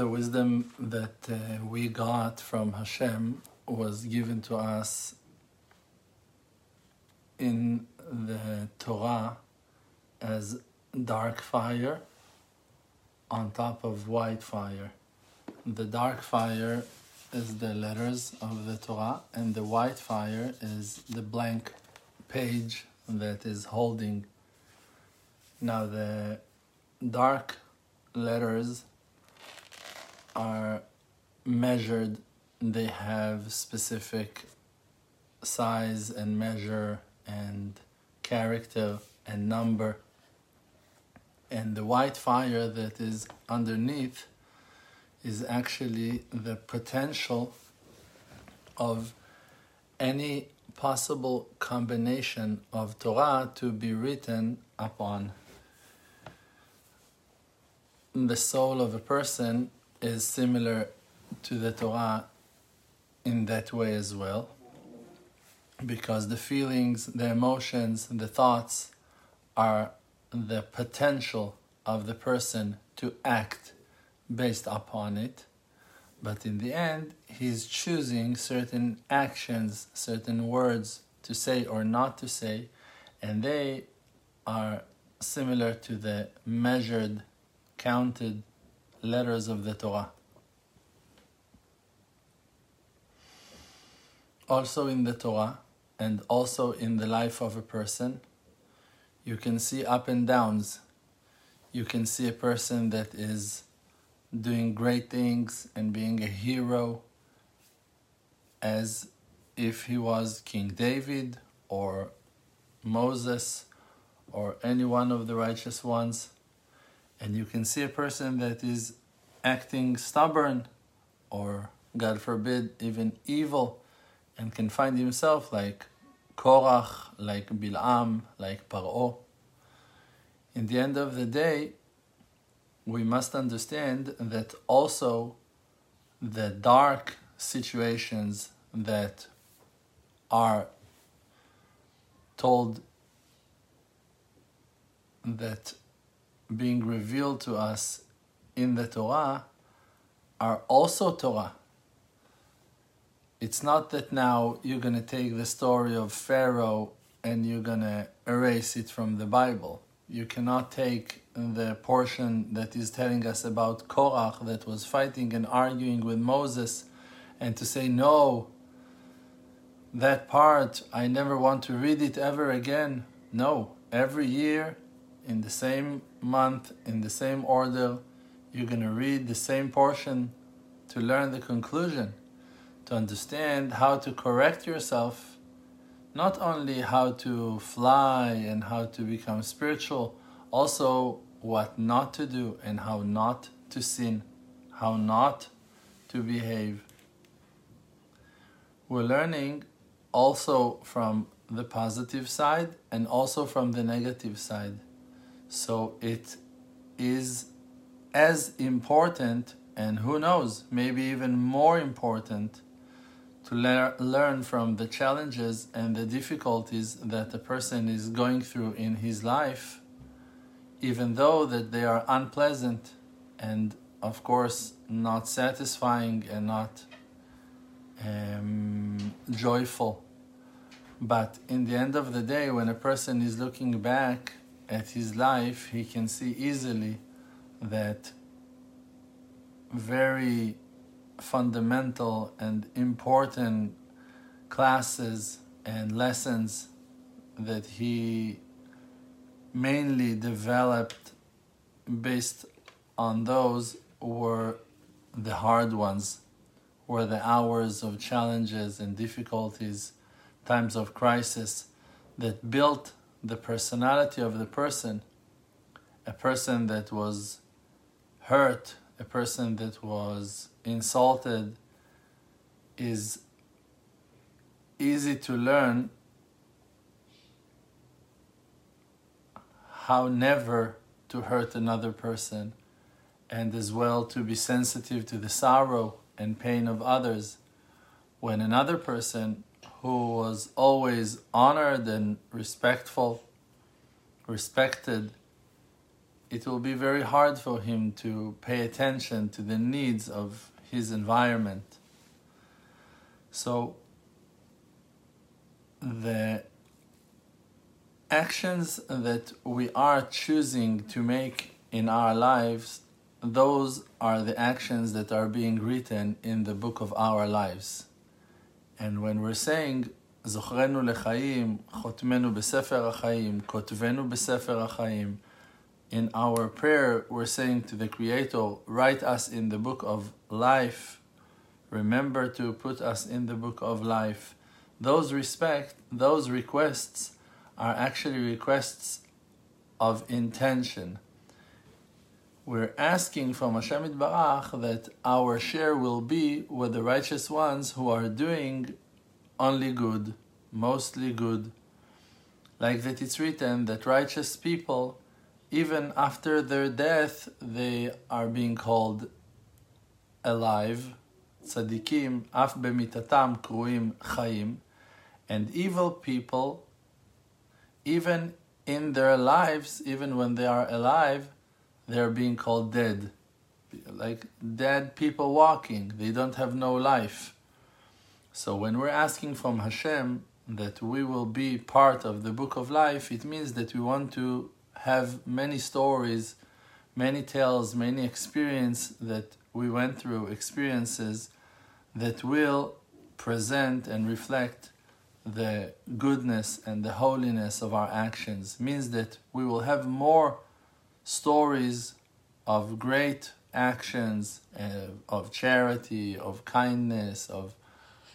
the wisdom that uh, we got from Hashem was given to us in the Torah as dark fire on top of white fire. The dark fire is the letters of the Torah, and the white fire is the blank page that is holding. Now, the dark letters are measured, they have specific size and measure and character and number. And the white fire that is underneath is actually the potential of any possible combination of Torah to be written upon. The soul of a person is similar to the Torah in that way as well, because the feelings, the emotions, the thoughts are the potential of the person to act based upon it. But in the end, he's choosing certain actions, certain words to say or not to say, and they are similar to the measured, counted letters of the Torah. Also in the Torah and also in the life of a person, you can see up and downs. You can see a person that is doing great things and being a hero as if he was King David or Moses or any one of the righteous ones. And you can see a person that is acting stubborn or, God forbid, even evil and can find himself like Korach, like Bil'am, like Paro. In the end of the day, we must understand that also the dark situations that are told that being revealed to us in the Torah are also Torah. It's not that now you're going to take the story of Pharaoh and you're going to erase it from the Bible. You cannot take the portion that is telling us about Korach that was fighting and arguing with Moses and to say, no, that part, I never want to read it ever again. No, every year, in the same month, in the same order, you're going to read the same portion to learn the conclusion, to understand how to correct yourself, not only how to fly and how to become spiritual also what not to do and how not to sin, how not to behave. We're learning also from the positive side and also from the negative side. So it is as important, and who knows, maybe even more important, to le- learn from the challenges and the difficulties that a person is going through in his life even though that they are unpleasant and of course not satisfying and not um, joyful. But in the end of the day when a person is looking back at his life he can see easily that very fundamental and important classes and lessons that he mainly developed based on those were the hard ones, were the hours of challenges and difficulties, times of crisis that built the personality of the person. A person that was hurt, a person that was insulted, is easy to learn how never to hurt another person, and as well to be sensitive to the sorrow and pain of others. When another person who was always honored and respectful, respected, it will be very hard for him to pay attention to the needs of his environment. So, the actions that we are choosing to make in our lives, those are the actions that are being written in the book of our lives. And when we're saying, זוכרנו לחיים, חותמנו בספר החיים, כותבנו בספר החיים, in our prayer, we're saying to the Creator, write us in the book of life. Remember to put us in the book of life. Those respect, those requests are actually requests of intention. We're asking from Hashem Barach that our share will be with the righteous ones who are doing only good, mostly good. Like that it's written that righteous people, even after their death, they are being called alive. Tzadikim, af bemitatam kruim chayim. And evil people even in their lives, even when they are alive, they're being called dead. Like dead people walking, they don't have no life. So when we're asking from Hashem that we will be part of the book of life, it means that we want to have many stories, many tales, many experiences that we went through, experiences that will present and reflect the goodness and the holiness of our actions. Means that we will have more stories of great actions uh, of charity of kindness of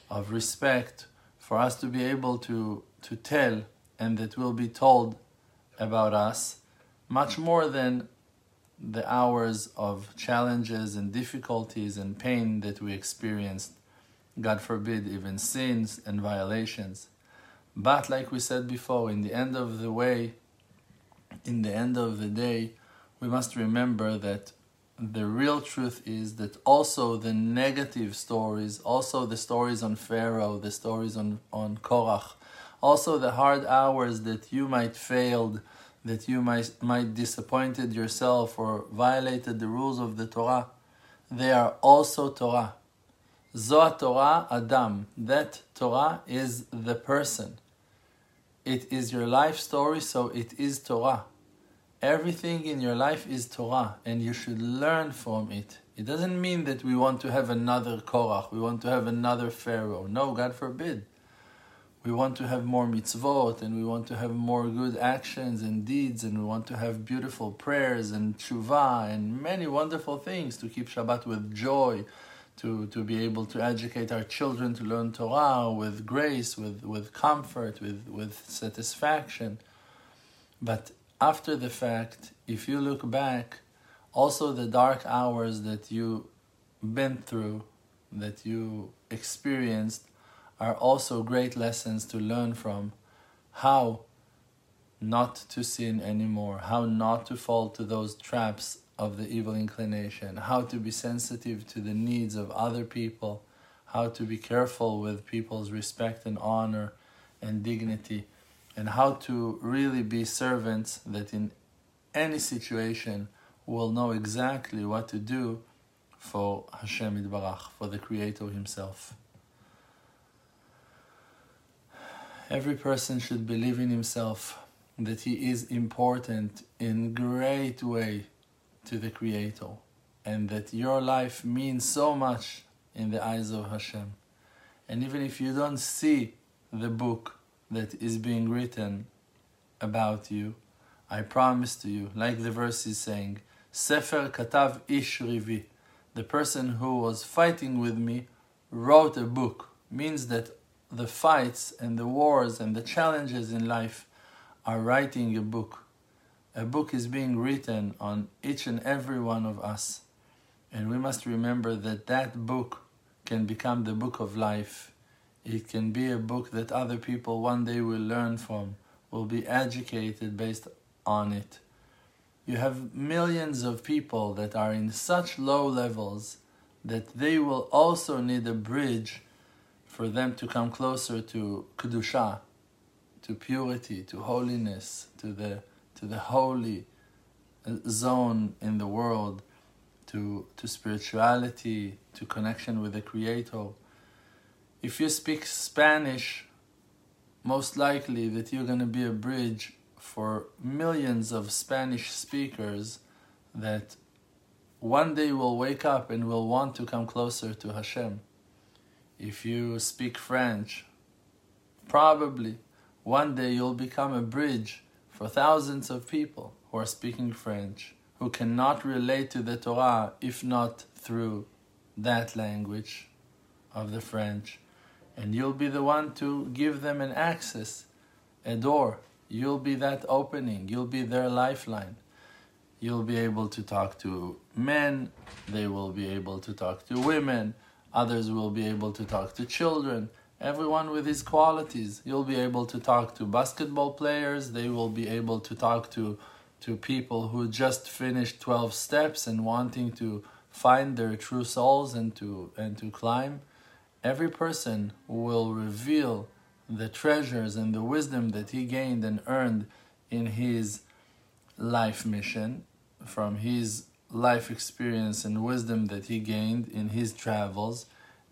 of respect for us to be able to to tell and that will be told about us much more than the hours of challenges and difficulties and pain that we experienced God forbid, even sins and violations. But like we said before, in the end of the way, in the end of the day, we must remember that the real truth is that also the negative stories, also the stories on Pharaoh, the stories on, on Korach, also the hard hours that you might failed, that you might, might disappointed yourself or violated the rules of the Torah, they are also Torah. Zoa Torah Adam. That Torah is the person. It is your life story, so it is Torah. Everything in your life is Torah, and you should learn from it. It doesn't mean that we want to have another Korach, we want to have another Pharaoh. No, God forbid. We want to have more mitzvot, and we want to have more good actions and deeds, and we want to have beautiful prayers and tshuva and many wonderful things to keep Shabbat with joy to, to be able to educate our children to learn Torah with grace, with, with comfort, with, with satisfaction. But after the fact, if you look back, also the dark hours that you been through, that you experienced, are also great lessons to learn from. How not to sin anymore, how not to fall to those traps of the evil inclination, how to be sensitive to the needs of other people, how to be careful with people's respect and honor and dignity, and how to really be servants that in any situation will know exactly what to do for Hashem Yitbarach, for the Creator Himself. Every person should believe in himself that he is important in great way to the Creator and that your life means so much in the eyes of Hashem. And even if you don't see the book that is being written about you, I promise to you, like the verse is saying, Sefer Katav Ish Rivi, the person who was fighting with me wrote a book, means that the fights and the wars and the challenges in life are writing a book a book is being written on each and every one of us. And we must remember that that book can become the book of life. It can be a book that other people one day will learn from, will be educated based on it. You have millions of people that are in such low levels that they will also need a bridge for them to come closer to Kedusha, to purity, to holiness, to the to the holy uh, zone in the world to, to spirituality, to connection with the Creator. If you speak Spanish, most likely that you're going to be a bridge for millions of Spanish speakers that one day will wake up and will want to come closer to Hashem. If you speak French, probably one day you'll become a bridge for thousands of people who are speaking French, who cannot relate to the Torah if not through that language of the French. And you'll be the one to give them an access, a door. You'll be that opening, you'll be their lifeline. You'll be able to talk to men, they will be able to talk to women, others will be able to talk to children, everyone with his qualities. You'll be able to talk to basketball players, they will be able to talk to to people who just finished 12 steps and wanting to find their true souls and to and to climb. Every person will reveal the treasures and the wisdom that he gained and earned in his life mission, from his life experience and wisdom that he gained in his travels,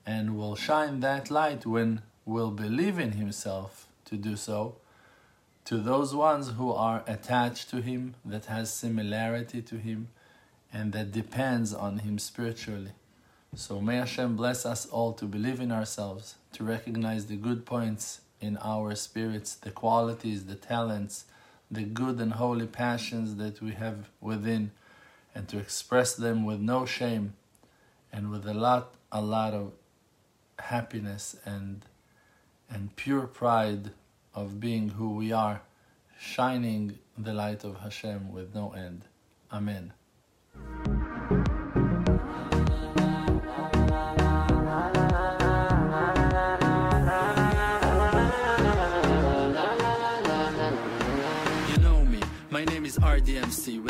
and will shine that light when will believe in himself to do so to those ones who are attached to him that has similarity to him and that depends on him spiritually. So may Hashem bless us all to believe in ourselves to recognize the good points in our spirits the qualities the talents the good and holy passions that we have within and to express them with no shame and with a lot a lot of happiness and and pure pride of being who we are shining the light of Hashem with no end. Amen. You know me. My name is RDMC